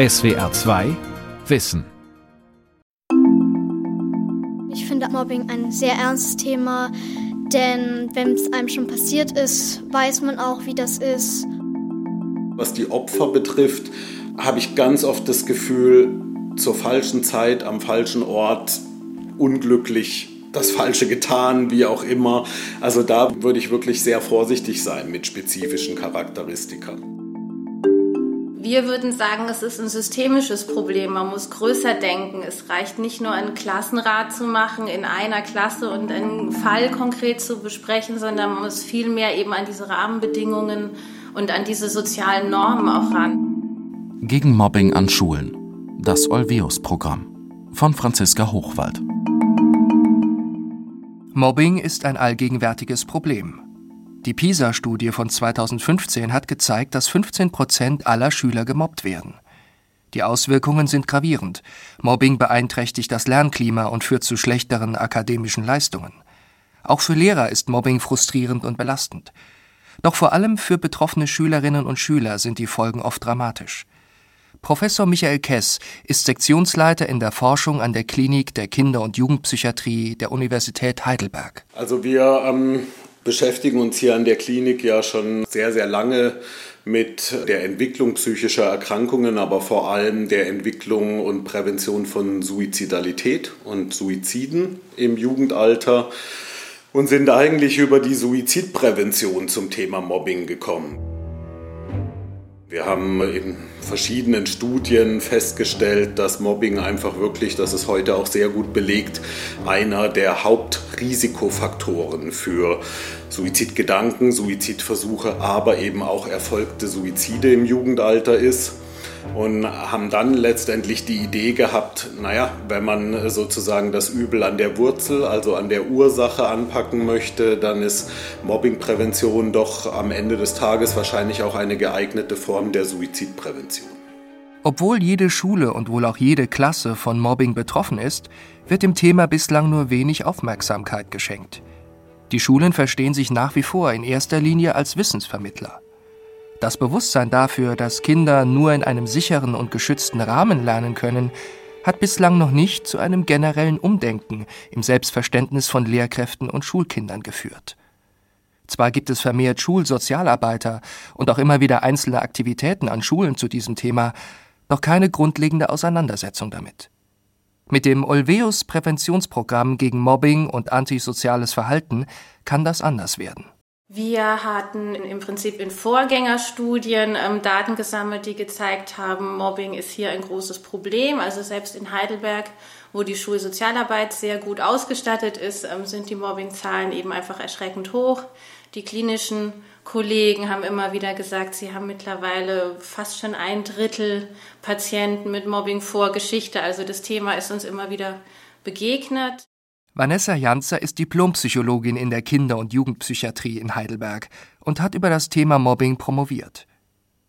SWR 2 Wissen. Ich finde Mobbing ein sehr ernstes Thema, denn wenn es einem schon passiert ist, weiß man auch, wie das ist. Was die Opfer betrifft, habe ich ganz oft das Gefühl, zur falschen Zeit, am falschen Ort, unglücklich das Falsche getan, wie auch immer. Also da würde ich wirklich sehr vorsichtig sein mit spezifischen Charakteristika. Wir würden sagen, es ist ein systemisches Problem. Man muss größer denken. Es reicht nicht nur, einen Klassenrat zu machen in einer Klasse und einen Fall konkret zu besprechen, sondern man muss viel mehr eben an diese Rahmenbedingungen und an diese sozialen Normen auch ran. Gegen Mobbing an Schulen. Das Olveus-Programm von Franziska Hochwald. Mobbing ist ein allgegenwärtiges Problem. Die PISA-Studie von 2015 hat gezeigt, dass 15 Prozent aller Schüler gemobbt werden. Die Auswirkungen sind gravierend. Mobbing beeinträchtigt das Lernklima und führt zu schlechteren akademischen Leistungen. Auch für Lehrer ist Mobbing frustrierend und belastend. Doch vor allem für betroffene Schülerinnen und Schüler sind die Folgen oft dramatisch. Professor Michael Kess ist Sektionsleiter in der Forschung an der Klinik der Kinder- und Jugendpsychiatrie der Universität Heidelberg. Also wir ähm, beschäftigen uns hier an der Klinik ja schon sehr, sehr lange mit der Entwicklung psychischer Erkrankungen, aber vor allem der Entwicklung und Prävention von Suizidalität und Suiziden im Jugendalter und sind eigentlich über die Suizidprävention zum Thema Mobbing gekommen. Wir haben in verschiedenen Studien festgestellt, dass Mobbing einfach wirklich, das ist heute auch sehr gut belegt, einer der Hauptrisikofaktoren für Suizidgedanken, Suizidversuche, aber eben auch erfolgte Suizide im Jugendalter ist und haben dann letztendlich die Idee gehabt, naja, wenn man sozusagen das Übel an der Wurzel, also an der Ursache anpacken möchte, dann ist Mobbingprävention doch am Ende des Tages wahrscheinlich auch eine geeignete Form der Suizidprävention. Obwohl jede Schule und wohl auch jede Klasse von Mobbing betroffen ist, wird dem Thema bislang nur wenig Aufmerksamkeit geschenkt. Die Schulen verstehen sich nach wie vor in erster Linie als Wissensvermittler. Das Bewusstsein dafür, dass Kinder nur in einem sicheren und geschützten Rahmen lernen können, hat bislang noch nicht zu einem generellen Umdenken im Selbstverständnis von Lehrkräften und Schulkindern geführt. Zwar gibt es vermehrt Schulsozialarbeiter und auch immer wieder einzelne Aktivitäten an Schulen zu diesem Thema, doch keine grundlegende Auseinandersetzung damit. Mit dem Olveus Präventionsprogramm gegen Mobbing und antisoziales Verhalten kann das anders werden. Wir hatten im Prinzip in Vorgängerstudien ähm, Daten gesammelt, die gezeigt haben, Mobbing ist hier ein großes Problem. Also selbst in Heidelberg, wo die Schulsozialarbeit sehr gut ausgestattet ist, ähm, sind die Mobbingzahlen eben einfach erschreckend hoch. Die klinischen Kollegen haben immer wieder gesagt, sie haben mittlerweile fast schon ein Drittel Patienten mit Mobbing-Vorgeschichte. Also das Thema ist uns immer wieder begegnet. Vanessa Janzer ist Diplompsychologin in der Kinder- und Jugendpsychiatrie in Heidelberg und hat über das Thema Mobbing promoviert.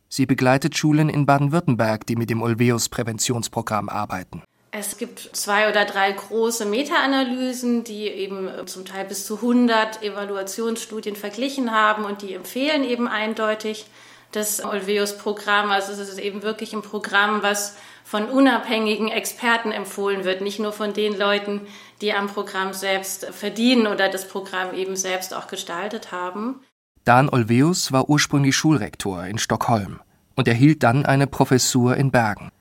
Sie begleitet Schulen in Baden-Württemberg, die mit dem Olveus Präventionsprogramm arbeiten. Es gibt zwei oder drei große Meta-Analysen, die eben zum Teil bis zu 100 Evaluationsstudien verglichen haben und die empfehlen eben eindeutig das Olveus-Programm. Also es ist eben wirklich ein Programm, was von unabhängigen Experten empfohlen wird, nicht nur von den Leuten, die am Programm selbst verdienen oder das Programm eben selbst auch gestaltet haben. Dan Olveus war ursprünglich Schulrektor in Stockholm und erhielt dann eine Professur in Bergen.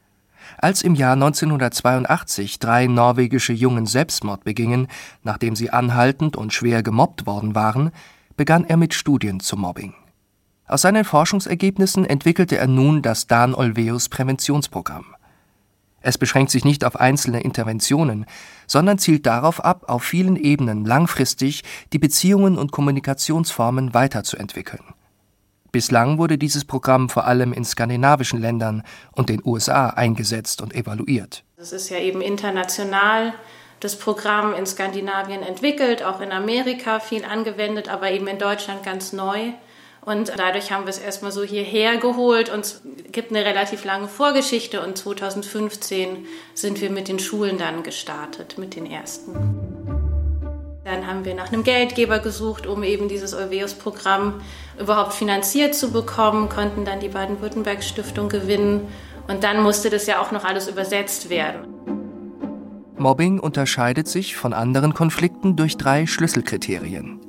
Als im Jahr 1982 drei norwegische Jungen Selbstmord begingen, nachdem sie anhaltend und schwer gemobbt worden waren, begann er mit Studien zum Mobbing. Aus seinen Forschungsergebnissen entwickelte er nun das Dan Olveus Präventionsprogramm. Es beschränkt sich nicht auf einzelne Interventionen, sondern zielt darauf ab, auf vielen Ebenen langfristig die Beziehungen und Kommunikationsformen weiterzuentwickeln. Bislang wurde dieses Programm vor allem in skandinavischen Ländern und den USA eingesetzt und evaluiert. Es ist ja eben international das Programm in Skandinavien entwickelt, auch in Amerika viel angewendet, aber eben in Deutschland ganz neu. Und dadurch haben wir es erstmal so hierher geholt und es gibt eine relativ lange Vorgeschichte und 2015 sind wir mit den Schulen dann gestartet, mit den ersten. Dann haben wir nach einem Geldgeber gesucht, um eben dieses Olveus-Programm überhaupt finanziert zu bekommen, konnten dann die Baden-Württemberg-Stiftung gewinnen Und dann musste das ja auch noch alles übersetzt werden. Mobbing unterscheidet sich von anderen Konflikten durch drei Schlüsselkriterien.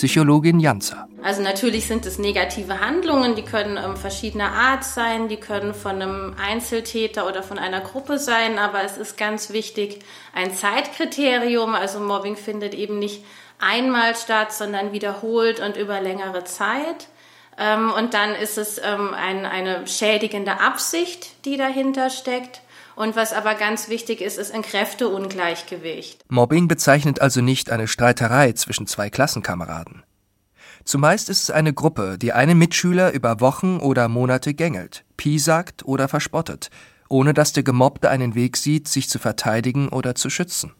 Psychologin Janzer. Also natürlich sind es negative Handlungen, die können ähm, verschiedener Art sein, die können von einem Einzeltäter oder von einer Gruppe sein, aber es ist ganz wichtig ein Zeitkriterium. Also Mobbing findet eben nicht einmal statt, sondern wiederholt und über längere Zeit. Ähm, und dann ist es ähm, ein, eine schädigende Absicht, die dahinter steckt. Und was aber ganz wichtig ist, ist ein Kräfteungleichgewicht. Mobbing bezeichnet also nicht eine Streiterei zwischen zwei Klassenkameraden. Zumeist ist es eine Gruppe, die einen Mitschüler über Wochen oder Monate gängelt, piesackt oder verspottet, ohne dass der Gemobbte einen Weg sieht, sich zu verteidigen oder zu schützen.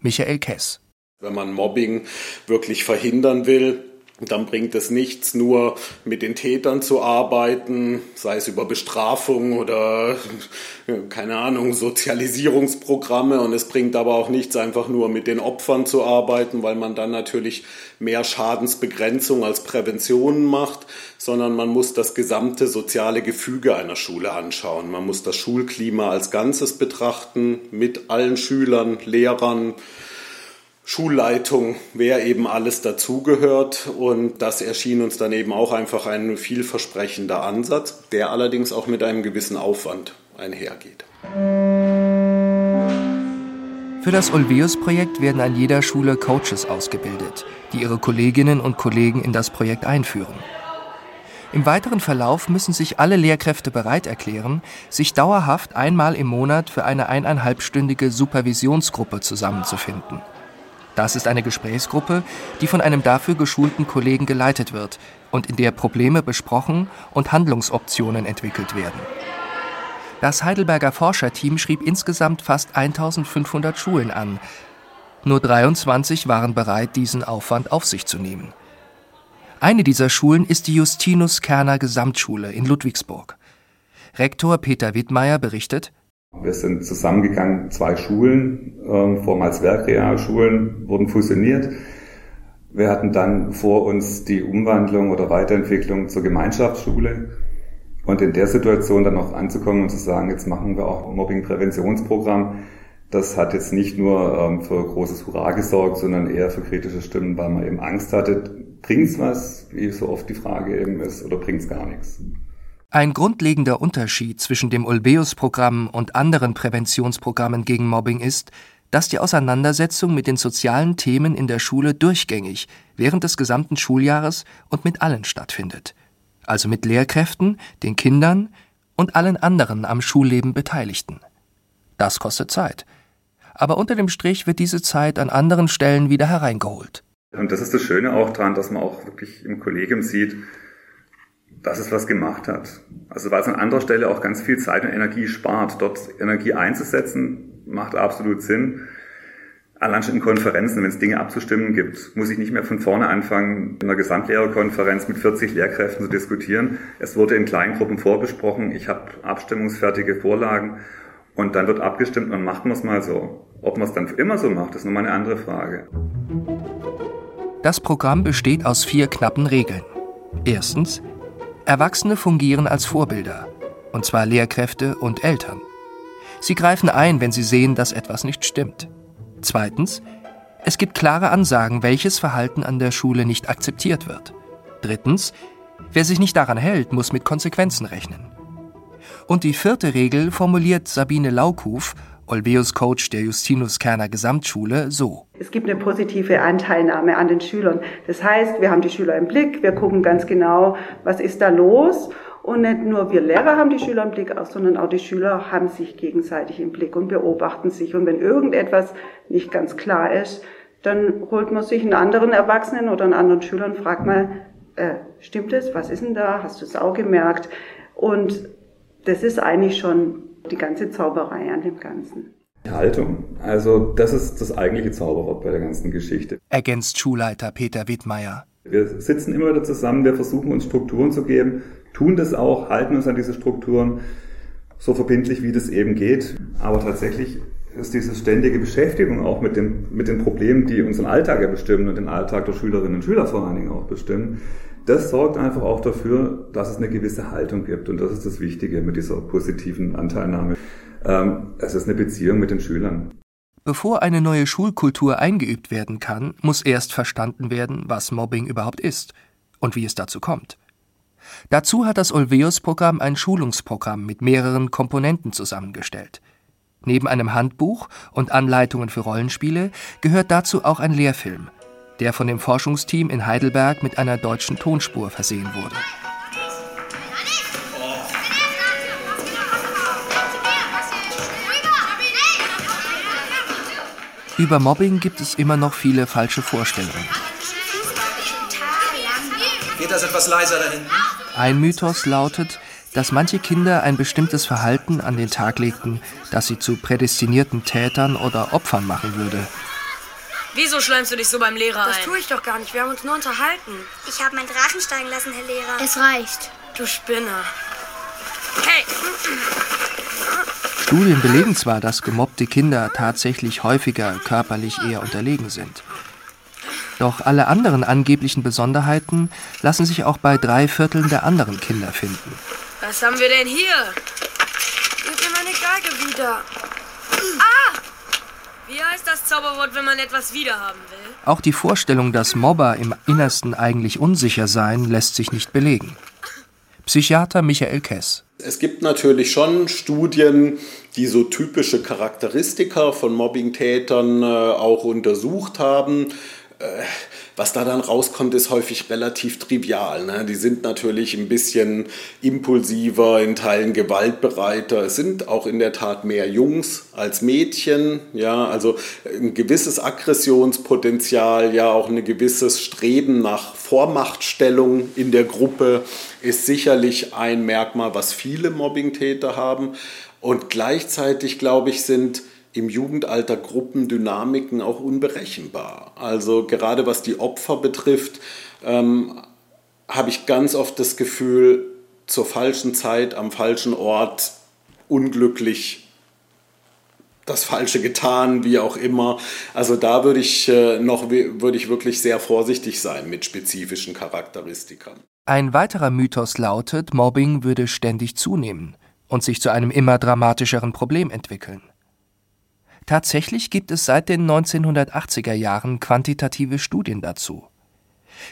Michael Kess. Wenn man Mobbing wirklich verhindern will, dann bringt es nichts, nur mit den Tätern zu arbeiten, sei es über Bestrafung oder keine Ahnung, Sozialisierungsprogramme. Und es bringt aber auch nichts, einfach nur mit den Opfern zu arbeiten, weil man dann natürlich mehr Schadensbegrenzung als Prävention macht, sondern man muss das gesamte soziale Gefüge einer Schule anschauen. Man muss das Schulklima als Ganzes betrachten, mit allen Schülern, Lehrern, Schulleitung, wer eben alles dazugehört. Und das erschien uns dann eben auch einfach ein vielversprechender Ansatz, der allerdings auch mit einem gewissen Aufwand einhergeht. Für das Olveus-Projekt werden an jeder Schule Coaches ausgebildet, die ihre Kolleginnen und Kollegen in das Projekt einführen. Im weiteren Verlauf müssen sich alle Lehrkräfte bereit erklären, sich dauerhaft einmal im Monat für eine eineinhalbstündige Supervisionsgruppe zusammenzufinden. Das ist eine Gesprächsgruppe, die von einem dafür geschulten Kollegen geleitet wird und in der Probleme besprochen und Handlungsoptionen entwickelt werden. Das Heidelberger Forscherteam schrieb insgesamt fast 1500 Schulen an. Nur 23 waren bereit, diesen Aufwand auf sich zu nehmen. Eine dieser Schulen ist die Justinus Kerner Gesamtschule in Ludwigsburg. Rektor Peter Wittmeier berichtet, wir sind zusammengegangen, zwei Schulen, äh, vormals Werkrealschulen, wurden fusioniert. Wir hatten dann vor uns die Umwandlung oder Weiterentwicklung zur Gemeinschaftsschule. Und in der Situation dann noch anzukommen und zu sagen, jetzt machen wir auch Mobbing-Präventionsprogramm, das hat jetzt nicht nur ähm, für großes Hurra gesorgt, sondern eher für kritische Stimmen, weil man eben Angst hatte, bringt's was, wie so oft die Frage eben ist, oder bringt's gar nichts. Ein grundlegender Unterschied zwischen dem Ulbeus-Programm und anderen Präventionsprogrammen gegen Mobbing ist, dass die Auseinandersetzung mit den sozialen Themen in der Schule durchgängig während des gesamten Schuljahres und mit allen stattfindet, also mit Lehrkräften, den Kindern und allen anderen am Schulleben Beteiligten. Das kostet Zeit. Aber unter dem Strich wird diese Zeit an anderen Stellen wieder hereingeholt. Und das ist das Schöne auch daran, dass man auch wirklich im Kollegium sieht, dass es was gemacht hat. Also weil es an anderer Stelle auch ganz viel Zeit und Energie spart. Dort Energie einzusetzen, macht absolut Sinn. Allein schon in Konferenzen, wenn es Dinge abzustimmen gibt, muss ich nicht mehr von vorne anfangen, in einer Gesamtlehrerkonferenz mit 40 Lehrkräften zu diskutieren. Es wurde in kleinen Gruppen vorbesprochen. Ich habe abstimmungsfertige Vorlagen und dann wird abgestimmt und macht man es mal so. Ob man es dann immer so macht, ist nochmal eine andere Frage. Das Programm besteht aus vier knappen Regeln. Erstens, Erwachsene fungieren als Vorbilder, und zwar Lehrkräfte und Eltern. Sie greifen ein, wenn sie sehen, dass etwas nicht stimmt. Zweitens, es gibt klare Ansagen, welches Verhalten an der Schule nicht akzeptiert wird. Drittens, wer sich nicht daran hält, muss mit Konsequenzen rechnen. Und die vierte Regel formuliert Sabine Laukuf Olveus Coach der Justinus Kerner Gesamtschule, so. Es gibt eine positive Anteilnahme an den Schülern. Das heißt, wir haben die Schüler im Blick, wir gucken ganz genau, was ist da los. Und nicht nur wir Lehrer haben die Schüler im Blick, sondern auch die Schüler haben sich gegenseitig im Blick und beobachten sich. Und wenn irgendetwas nicht ganz klar ist, dann holt man sich einen anderen Erwachsenen oder einen anderen Schüler und fragt mal, äh, stimmt es? Was ist denn da? Hast du es auch gemerkt? Und das ist eigentlich schon die ganze Zauberei an dem Ganzen. Haltung. Also das ist das eigentliche Zauberwort bei der ganzen Geschichte. Ergänzt Schulleiter Peter Wittmeier. Wir sitzen immer wieder zusammen, wir versuchen uns Strukturen zu geben, tun das auch, halten uns an diese Strukturen so verbindlich, wie das eben geht. Aber tatsächlich ist diese ständige Beschäftigung auch mit, dem, mit den Problemen, die unseren Alltag ja bestimmen und den Alltag der Schülerinnen und Schüler vor allen Dingen auch bestimmen, das sorgt einfach auch dafür, dass es eine gewisse Haltung gibt. Und das ist das Wichtige mit dieser positiven Anteilnahme. Ähm, es ist eine Beziehung mit den Schülern. Bevor eine neue Schulkultur eingeübt werden kann, muss erst verstanden werden, was Mobbing überhaupt ist und wie es dazu kommt. Dazu hat das Olveus-Programm ein Schulungsprogramm mit mehreren Komponenten zusammengestellt. Neben einem Handbuch und Anleitungen für Rollenspiele gehört dazu auch ein Lehrfilm – der von dem Forschungsteam in Heidelberg mit einer deutschen Tonspur versehen wurde. Über Mobbing gibt es immer noch viele falsche Vorstellungen. Geht das etwas leiser da hinten? Ein Mythos lautet, dass manche Kinder ein bestimmtes Verhalten an den Tag legten, das sie zu prädestinierten Tätern oder Opfern machen würde. Wieso schleimst du dich so beim Lehrer Das ein? tue ich doch gar nicht. Wir haben uns nur unterhalten. Ich habe meinen Drachen steigen lassen, Herr Lehrer. Es reicht. Du Spinner. Hey, Studien belegen zwar, dass gemobbte Kinder tatsächlich häufiger körperlich eher unterlegen sind. Doch alle anderen angeblichen Besonderheiten lassen sich auch bei drei Vierteln der anderen Kinder finden. was haben wir denn hier? Gib mir meine Geige wieder. Wie heißt das Zauberwort, wenn man etwas wiederhaben will? Auch die Vorstellung, dass Mobber im Innersten eigentlich unsicher seien, lässt sich nicht belegen. Psychiater Michael Kess. Es gibt natürlich schon Studien, die so typische Charakteristika von Mobbingtätern äh, auch untersucht haben. Äh, was da dann rauskommt, ist häufig relativ trivial. Ne? Die sind natürlich ein bisschen impulsiver, in Teilen gewaltbereiter. Es sind auch in der Tat mehr Jungs als Mädchen. Ja, also ein gewisses Aggressionspotenzial, ja auch ein gewisses Streben nach Vormachtstellung in der Gruppe ist sicherlich ein Merkmal, was viele Mobbingtäter haben. Und gleichzeitig, glaube ich, sind im Jugendalter Gruppendynamiken auch unberechenbar. Also gerade was die Opfer betrifft, ähm, habe ich ganz oft das Gefühl, zur falschen Zeit, am falschen Ort, unglücklich das Falsche getan, wie auch immer. Also da würde ich äh, noch würde ich wirklich sehr vorsichtig sein mit spezifischen Charakteristika. Ein weiterer Mythos lautet, Mobbing würde ständig zunehmen und sich zu einem immer dramatischeren Problem entwickeln. Tatsächlich gibt es seit den 1980er Jahren quantitative Studien dazu.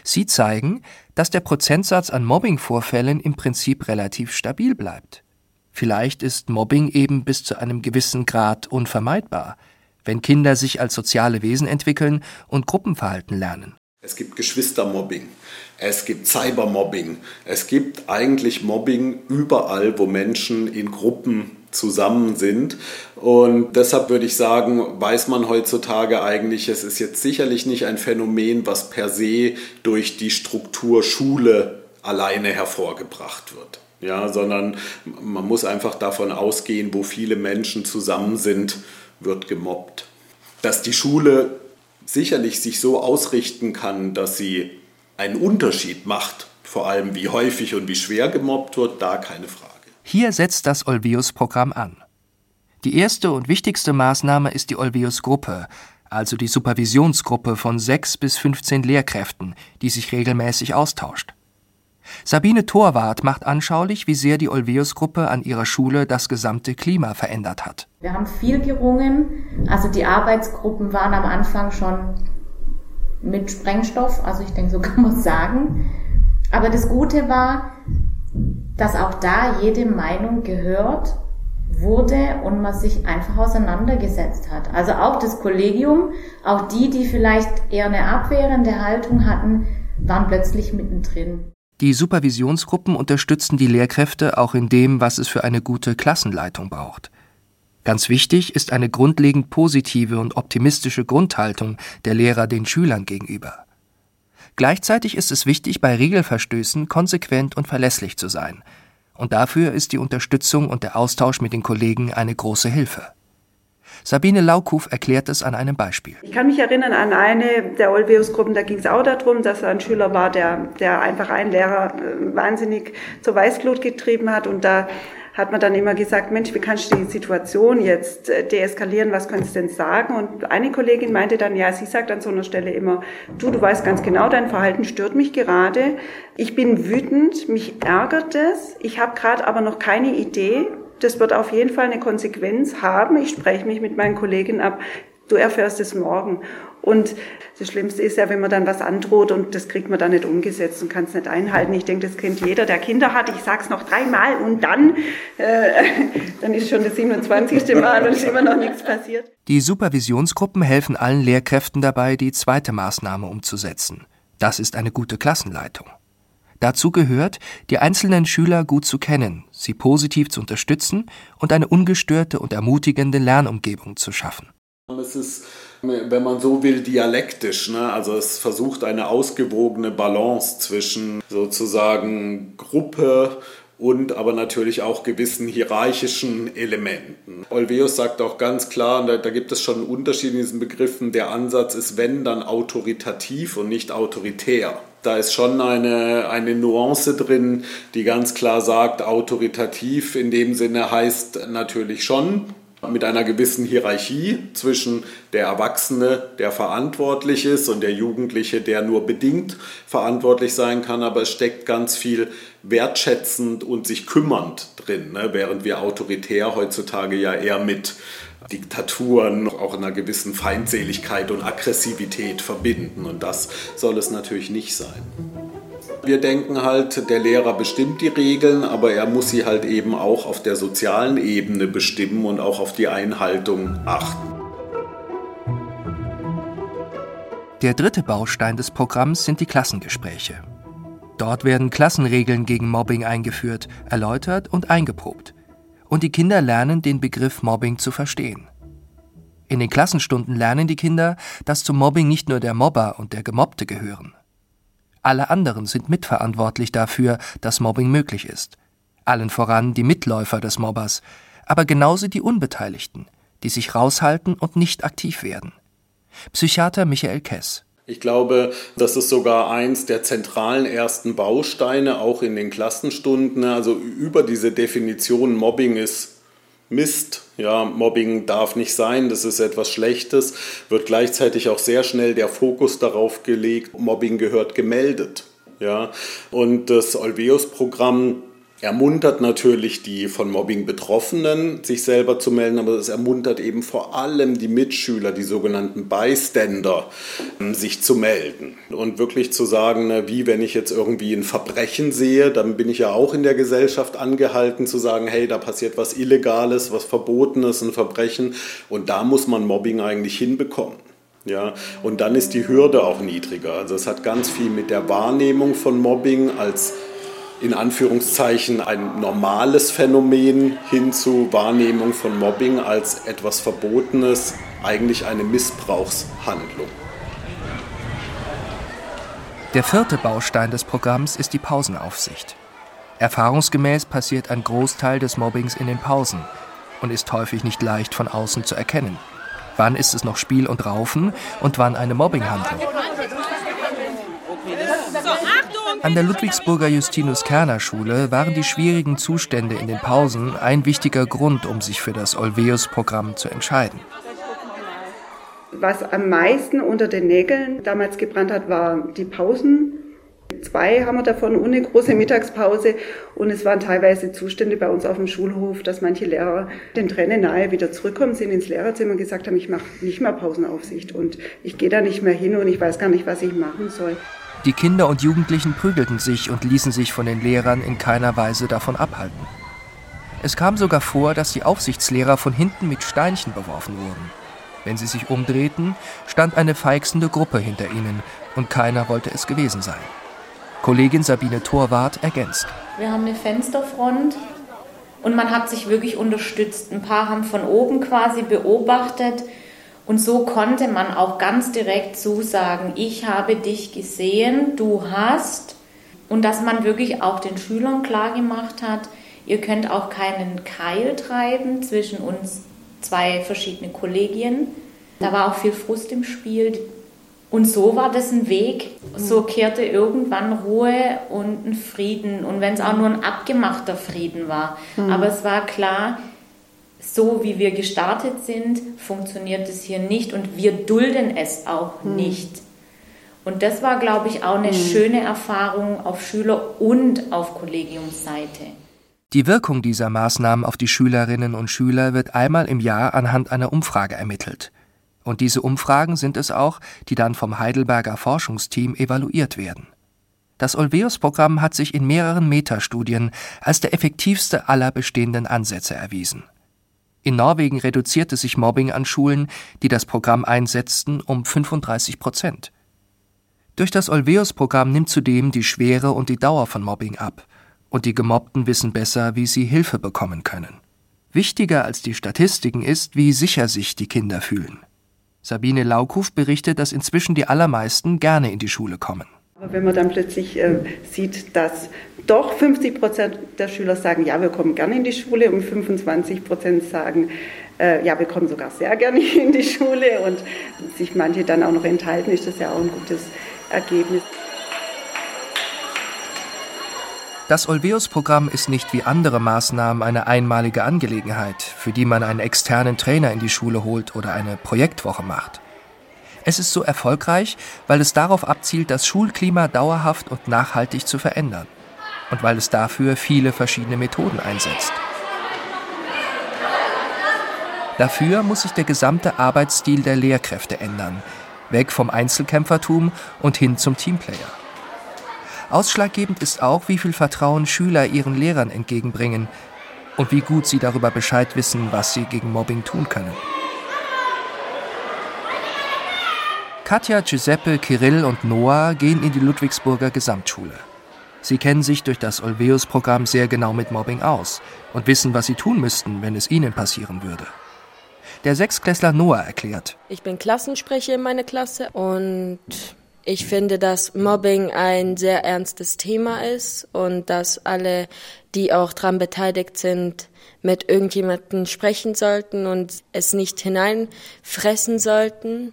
Sie zeigen, dass der Prozentsatz an Mobbingvorfällen im Prinzip relativ stabil bleibt. Vielleicht ist Mobbing eben bis zu einem gewissen Grad unvermeidbar, wenn Kinder sich als soziale Wesen entwickeln und Gruppenverhalten lernen. Es gibt Geschwistermobbing, es gibt Cybermobbing, es gibt eigentlich Mobbing überall, wo Menschen in Gruppen zusammen sind. Und deshalb würde ich sagen, weiß man heutzutage eigentlich, es ist jetzt sicherlich nicht ein Phänomen, was per se durch die Struktur Schule alleine hervorgebracht wird. Ja, sondern man muss einfach davon ausgehen, wo viele Menschen zusammen sind, wird gemobbt. Dass die Schule sicherlich sich so ausrichten kann, dass sie einen Unterschied macht, vor allem wie häufig und wie schwer gemobbt wird, da keine Frage. Hier setzt das Olveus-Programm an. Die erste und wichtigste Maßnahme ist die Olveus-Gruppe, also die Supervisionsgruppe von sechs bis 15 Lehrkräften, die sich regelmäßig austauscht. Sabine Torwart macht anschaulich, wie sehr die Olveus-Gruppe an ihrer Schule das gesamte Klima verändert hat. Wir haben viel gerungen. Also die Arbeitsgruppen waren am Anfang schon mit Sprengstoff, also ich denke, so kann man sagen. Aber das Gute war, dass auch da jede Meinung gehört wurde und man sich einfach auseinandergesetzt hat. Also auch das Kollegium, auch die, die vielleicht eher eine abwehrende Haltung hatten, waren plötzlich mittendrin. Die Supervisionsgruppen unterstützen die Lehrkräfte auch in dem, was es für eine gute Klassenleitung braucht. Ganz wichtig ist eine grundlegend positive und optimistische Grundhaltung der Lehrer den Schülern gegenüber. Gleichzeitig ist es wichtig, bei Regelverstößen konsequent und verlässlich zu sein. Und dafür ist die Unterstützung und der Austausch mit den Kollegen eine große Hilfe. Sabine Laukuf erklärt es an einem Beispiel. Ich kann mich erinnern an eine der Olveus-Gruppen, da ging es auch darum, dass ein Schüler war, der, der einfach einen Lehrer äh, wahnsinnig zur Weißglut getrieben hat und da hat man dann immer gesagt, Mensch, wie kannst du die Situation jetzt äh, deeskalieren, was könntest du denn sagen? Und eine Kollegin meinte dann, ja, sie sagt an so einer Stelle immer, du, du weißt ganz genau, dein Verhalten stört mich gerade, ich bin wütend, mich ärgert es, ich habe gerade aber noch keine Idee, das wird auf jeden Fall eine Konsequenz haben. Ich spreche mich mit meinen Kolleginnen ab. Du erfährst es morgen. Und das Schlimmste ist ja, wenn man dann was androht und das kriegt man dann nicht umgesetzt und kann es nicht einhalten. Ich denke, das kennt jeder, der Kinder hat. Ich sage es noch dreimal und dann, äh, dann ist schon das 27. Mal und ist immer noch nichts passiert. Die Supervisionsgruppen helfen allen Lehrkräften dabei, die zweite Maßnahme umzusetzen. Das ist eine gute Klassenleitung. Dazu gehört, die einzelnen Schüler gut zu kennen, sie positiv zu unterstützen und eine ungestörte und ermutigende Lernumgebung zu schaffen. Es ist, wenn man so will, dialektisch. Ne? Also es versucht eine ausgewogene Balance zwischen sozusagen Gruppe und aber natürlich auch gewissen hierarchischen Elementen. Olveus sagt auch ganz klar, da, da, gibt es schon einen Unterschied in diesen Begriffen, der Ansatz ist, wenn, dann autoritativ und nicht autoritär. Da ist schon eine, eine Nuance drin, die ganz klar sagt, autoritativ in dem Sinne heißt natürlich schon, mit einer gewissen Hierarchie zwischen der Erwachsene, der verantwortlich ist, und der Jugendliche, der nur bedingt verantwortlich sein kann, aber es steckt ganz viel wertschätzend und sich kümmernd drin, ne? während wir autoritär heutzutage ja eher mit Diktaturen auch einer gewissen Feindseligkeit und Aggressivität verbinden. Und das soll es natürlich nicht sein. Wir denken halt, der Lehrer bestimmt die Regeln, aber er muss sie halt eben auch auf der sozialen Ebene bestimmen und auch auf die Einhaltung achten. Der dritte Baustein des Programms sind die Klassengespräche. Dort werden Klassenregeln gegen Mobbing eingeführt, erläutert und eingeprobt. Und die Kinder lernen, den Begriff Mobbing zu verstehen. In den Klassenstunden lernen die Kinder, dass zum Mobbing nicht nur der Mobber und der Gemobbte gehören. Alle anderen sind mitverantwortlich dafür, dass Mobbing möglich ist. Allen voran die Mitläufer des Mobbers, aber genauso die Unbeteiligten, die sich raushalten und nicht aktiv werden. Psychiater Michael Kess. Ich glaube, das ist sogar eins der zentralen ersten Bausteine, auch in den Klassenstunden. Also über diese Definition Mobbing ist Mist, ja, Mobbing darf nicht sein, das ist etwas Schlechtes, wird gleichzeitig auch sehr schnell der Fokus darauf gelegt, Mobbing gehört gemeldet. Ja, und das Olveus-Programm ermuntert natürlich die von Mobbing Betroffenen, sich selber zu melden, aber es ermuntert eben vor allem die Mitschüler, die sogenannten Bystander, ähm, sich zu melden. Und wirklich zu sagen, wie wenn ich jetzt irgendwie ein Verbrechen sehe, dann bin ich ja auch in der Gesellschaft angehalten zu sagen, hey, da passiert was Illegales, was Verbotenes, ein Verbrechen. Und da muss man Mobbing eigentlich hinbekommen. Ja, und dann ist die Hürde auch niedriger. Also es hat ganz viel mit der Wahrnehmung von Mobbing als in Anführungszeichen ein normales Phänomen hin zu Wahrnehmung von Mobbing als etwas Verbotenes, eigentlich eine Missbrauchshandlung. Der vierte Baustein des Programms ist die Pausenaufsicht. Erfahrungsgemäß passiert ein Großteil des Mobbings in den Pausen und ist häufig nicht leicht von außen zu erkennen. Wann ist es noch Spiel und Raufen und wann eine Mobbinghandlung? An der Ludwigsburger Justinus-Kerner-Schule waren die schwierigen Zustände in den Pausen ein wichtiger Grund, um sich für das Olveus-Programm zu entscheiden. Was am meisten unter den Nägeln damals gebrannt hat, waren die Pausen. Zwei haben wir davon und eine große Mittagspause. Und es waren teilweise Zustände bei uns auf dem Schulhof, dass manche Lehrer den Tränen nahe wieder zurückkommen sind ins Lehrerzimmer und gesagt haben, ich mache nicht mehr Pausenaufsicht und ich gehe da nicht mehr hin und ich weiß gar nicht, was ich machen soll. Die Kinder und Jugendlichen prügelten sich und ließen sich von den Lehrern in keiner Weise davon abhalten. Es kam sogar vor, dass die Aufsichtslehrer von hinten mit Steinchen beworfen wurden. Wenn sie sich umdrehten, stand eine feixende Gruppe hinter ihnen und keiner wollte es gewesen sein. Kollegin Sabine Torwart ergänzt. Wir haben eine Fensterfront und man hat sich wirklich unterstützt. Ein paar haben von oben quasi beobachtet, und so konnte man auch ganz direkt zusagen, ich habe dich gesehen, du hast. Und dass man wirklich auch den Schülern klar gemacht hat, ihr könnt auch keinen Keil treiben zwischen uns zwei verschiedene Kollegien. Da war auch viel Frust im Spiel. Und so war das ein Weg. So kehrte irgendwann Ruhe und ein Frieden. Und wenn es auch nur ein abgemachter Frieden war. Mhm. Aber es war klar, so wie wir gestartet sind, funktioniert es hier nicht und wir dulden es auch mhm. nicht. Und das war, glaube ich, auch eine mhm. schöne Erfahrung auf Schüler- und auf Kollegiumsseite. Die Wirkung dieser Maßnahmen auf die Schülerinnen und Schüler wird einmal im Jahr anhand einer Umfrage ermittelt. Und diese Umfragen sind es auch, die dann vom Heidelberger Forschungsteam evaluiert werden. Das Olveus-Programm hat sich in mehreren Metastudien als der effektivste aller bestehenden Ansätze erwiesen. In Norwegen reduzierte sich Mobbing an Schulen, die das Programm einsetzten, um 35 Prozent. Durch das Olveus-Programm nimmt zudem die Schwere und die Dauer von Mobbing ab, und die Gemobbten wissen besser, wie sie Hilfe bekommen können. Wichtiger als die Statistiken ist, wie sicher sich die Kinder fühlen. Sabine Laukuf berichtet, dass inzwischen die allermeisten gerne in die Schule kommen. Aber wenn man dann plötzlich äh, sieht, dass doch 50 Prozent der Schüler sagen, ja, wir kommen gerne in die Schule und 25 Prozent sagen, äh, ja, wir kommen sogar sehr gerne in die Schule und sich manche dann auch noch enthalten, ist das ja auch ein gutes Ergebnis. Das Olveus-Programm ist nicht wie andere Maßnahmen eine einmalige Angelegenheit, für die man einen externen Trainer in die Schule holt oder eine Projektwoche macht. Es ist so erfolgreich, weil es darauf abzielt, das Schulklima dauerhaft und nachhaltig zu verändern und weil es dafür viele verschiedene Methoden einsetzt. Dafür muss sich der gesamte Arbeitsstil der Lehrkräfte ändern, weg vom Einzelkämpfertum und hin zum Teamplayer. Ausschlaggebend ist auch, wie viel Vertrauen Schüler ihren Lehrern entgegenbringen und wie gut sie darüber Bescheid wissen, was sie gegen Mobbing tun können. Katja, Giuseppe, Kirill und Noah gehen in die Ludwigsburger Gesamtschule. Sie kennen sich durch das Olveus-Programm sehr genau mit Mobbing aus und wissen, was sie tun müssten, wenn es ihnen passieren würde. Der Sechsklässler Noah erklärt. Ich bin Klassensprecher in meiner Klasse und ich finde, dass Mobbing ein sehr ernstes Thema ist und dass alle, die auch daran beteiligt sind, mit irgendjemandem sprechen sollten und es nicht hineinfressen sollten.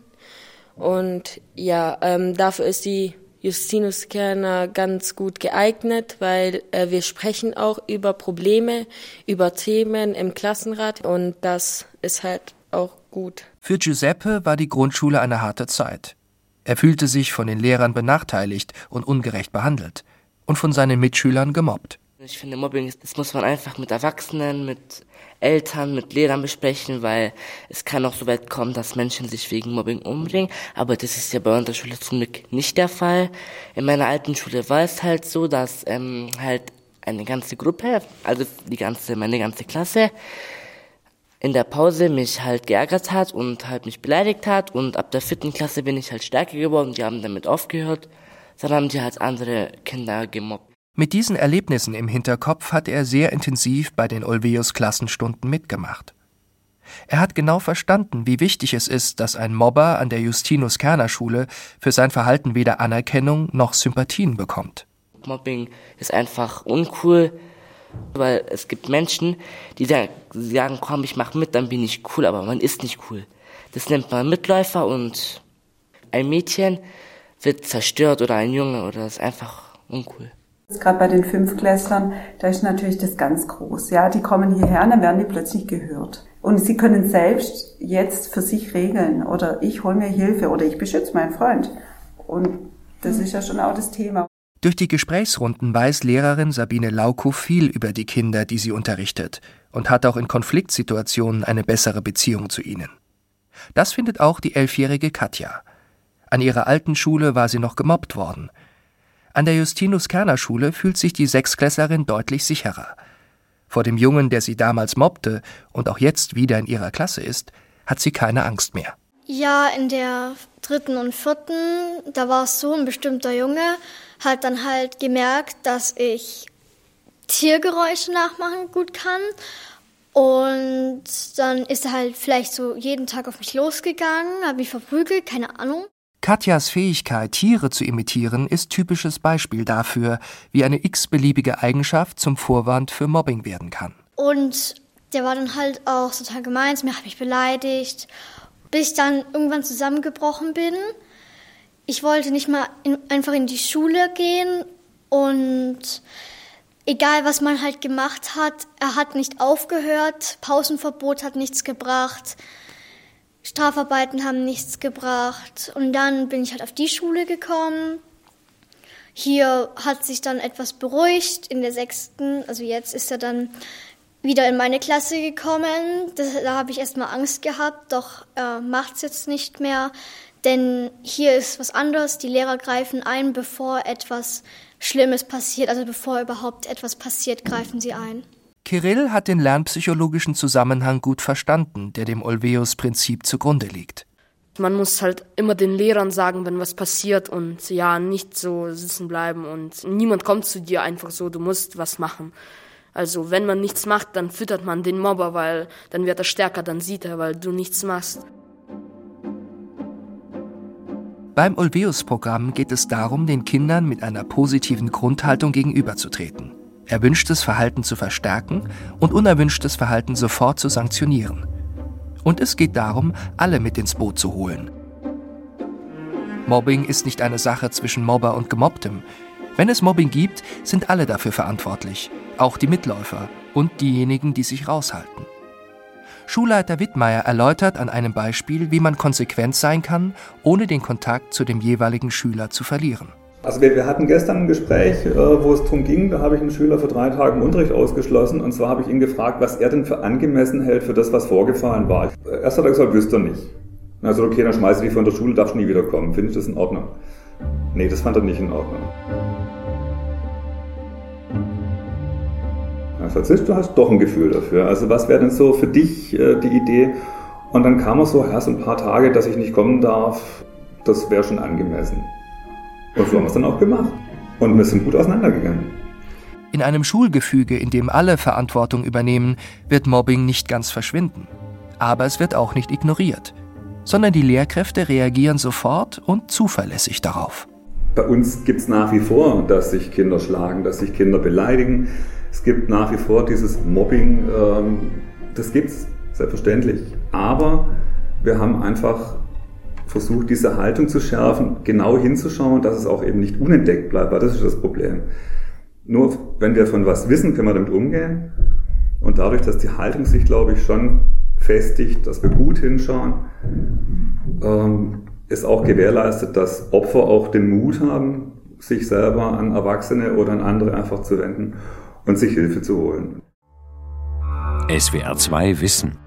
Und ja, ähm, dafür ist die Justinus Kerner ganz gut geeignet, weil äh, wir sprechen auch über Probleme, über Themen im Klassenrat und das ist halt auch gut. Für Giuseppe war die Grundschule eine harte Zeit. Er fühlte sich von den Lehrern benachteiligt und ungerecht behandelt und von seinen Mitschülern gemobbt. Ich finde, Mobbing, das muss man einfach mit Erwachsenen, mit Eltern, mit Lehrern besprechen, weil es kann auch so weit kommen, dass Menschen sich wegen Mobbing umbringen. Aber das ist ja bei unserer Schule zum Glück nicht der Fall. In meiner alten Schule war es halt so, dass ähm, halt eine ganze Gruppe, also die ganze, meine ganze Klasse, in der Pause mich halt geärgert hat und halt mich beleidigt hat und ab der vierten Klasse bin ich halt stärker geworden, die haben damit aufgehört, dann haben die halt andere Kinder gemobbt. Mit diesen Erlebnissen im Hinterkopf hat er sehr intensiv bei den Olveus Klassenstunden mitgemacht. Er hat genau verstanden, wie wichtig es ist, dass ein Mobber an der Justinus Kerner Schule für sein Verhalten weder Anerkennung noch Sympathien bekommt. Mobbing ist einfach uncool, weil es gibt Menschen, die sagen, komm, ich mach mit, dann bin ich cool, aber man ist nicht cool. Das nennt man Mitläufer und ein Mädchen wird zerstört oder ein Junge oder ist einfach uncool. Gerade bei den Fünfklässlern, da ist natürlich das ganz groß. Ja, die kommen hierher und dann werden die plötzlich gehört. Und sie können selbst jetzt für sich regeln oder ich hole mir Hilfe oder ich beschütze meinen Freund. Und das ist ja schon auch das Thema. Durch die Gesprächsrunden weiß Lehrerin Sabine Laukow viel über die Kinder, die sie unterrichtet, und hat auch in Konfliktsituationen eine bessere Beziehung zu ihnen. Das findet auch die elfjährige Katja. An ihrer alten Schule war sie noch gemobbt worden. An der Justinus-Kerner-Schule fühlt sich die Sechsklässlerin deutlich sicherer. Vor dem Jungen, der sie damals mobbte und auch jetzt wieder in ihrer Klasse ist, hat sie keine Angst mehr. Ja, in der dritten und vierten, da war es so, ein bestimmter Junge hat dann halt gemerkt, dass ich Tiergeräusche nachmachen gut kann. Und dann ist er halt vielleicht so jeden Tag auf mich losgegangen, hat mich verprügelt, keine Ahnung. Katjas Fähigkeit, Tiere zu imitieren, ist typisches Beispiel dafür, wie eine x-beliebige Eigenschaft zum Vorwand für Mobbing werden kann. Und der war dann halt auch total gemein, mir hat mich beleidigt, bis ich dann irgendwann zusammengebrochen bin. ich wollte nicht mal in, einfach in die Schule gehen und egal was man halt gemacht hat, er hat nicht aufgehört, Pausenverbot hat nichts gebracht, Strafarbeiten haben nichts gebracht und dann bin ich halt auf die Schule gekommen. Hier hat sich dann etwas beruhigt in der sechsten, also jetzt ist er dann wieder in meine Klasse gekommen. Das, da habe ich erstmal Angst gehabt, doch äh, macht es jetzt nicht mehr. Denn hier ist was anderes. Die Lehrer greifen ein, bevor etwas Schlimmes passiert. Also bevor überhaupt etwas passiert, greifen sie ein. Kirill hat den lernpsychologischen Zusammenhang gut verstanden, der dem Olveus-Prinzip zugrunde liegt. Man muss halt immer den Lehrern sagen, wenn was passiert und ja, nicht so sitzen bleiben und niemand kommt zu dir einfach so, du musst was machen. Also wenn man nichts macht, dann füttert man den Mobber, weil dann wird er stärker, dann sieht er, weil du nichts machst. Beim Olveus-Programm geht es darum, den Kindern mit einer positiven Grundhaltung gegenüberzutreten, erwünschtes Verhalten zu verstärken und unerwünschtes Verhalten sofort zu sanktionieren. Und es geht darum, alle mit ins Boot zu holen. Mobbing ist nicht eine Sache zwischen Mobber und Gemobbtem. Wenn es Mobbing gibt, sind alle dafür verantwortlich, auch die Mitläufer und diejenigen, die sich raushalten. Schulleiter Wittmeier erläutert an einem Beispiel, wie man konsequent sein kann, ohne den Kontakt zu dem jeweiligen Schüler zu verlieren. Also wir, wir hatten gestern ein Gespräch, äh, wo es darum ging, da habe ich einen Schüler für drei Tage Unterricht ausgeschlossen und zwar habe ich ihn gefragt, was er denn für angemessen hält für das, was vorgefallen war. Erst hat er gesagt, wüsste er nicht. Also okay, dann schmeiße ich dich von der Schule, darfst nie wiederkommen. Finde ich das in Ordnung? Nee, das fand er nicht in Ordnung. Also du hast doch ein Gefühl dafür. Also was wäre denn so für dich äh, die Idee? Und dann kam er so, so ein paar Tage, dass ich nicht kommen darf, das wäre schon angemessen. Und so haben wir es dann auch gemacht. Und wir sind gut auseinandergegangen. In einem Schulgefüge, in dem alle Verantwortung übernehmen, wird Mobbing nicht ganz verschwinden. Aber es wird auch nicht ignoriert, sondern die Lehrkräfte reagieren sofort und zuverlässig darauf. Bei uns gibt es nach wie vor, dass sich Kinder schlagen, dass sich Kinder beleidigen. Es gibt nach wie vor dieses Mobbing, ähm, das gibt es selbstverständlich. Aber wir haben einfach versucht, diese Haltung zu schärfen, genau hinzuschauen, dass es auch eben nicht unentdeckt bleibt, weil das ist das Problem. Nur wenn wir von was wissen, können wir damit umgehen. Und dadurch, dass die Haltung sich, glaube ich, schon festigt, dass wir gut hinschauen, ähm, ist auch gewährleistet, dass Opfer auch den Mut haben, sich selber an Erwachsene oder an andere einfach zu wenden und sich Hilfe zu holen. SWR 2 Wissen.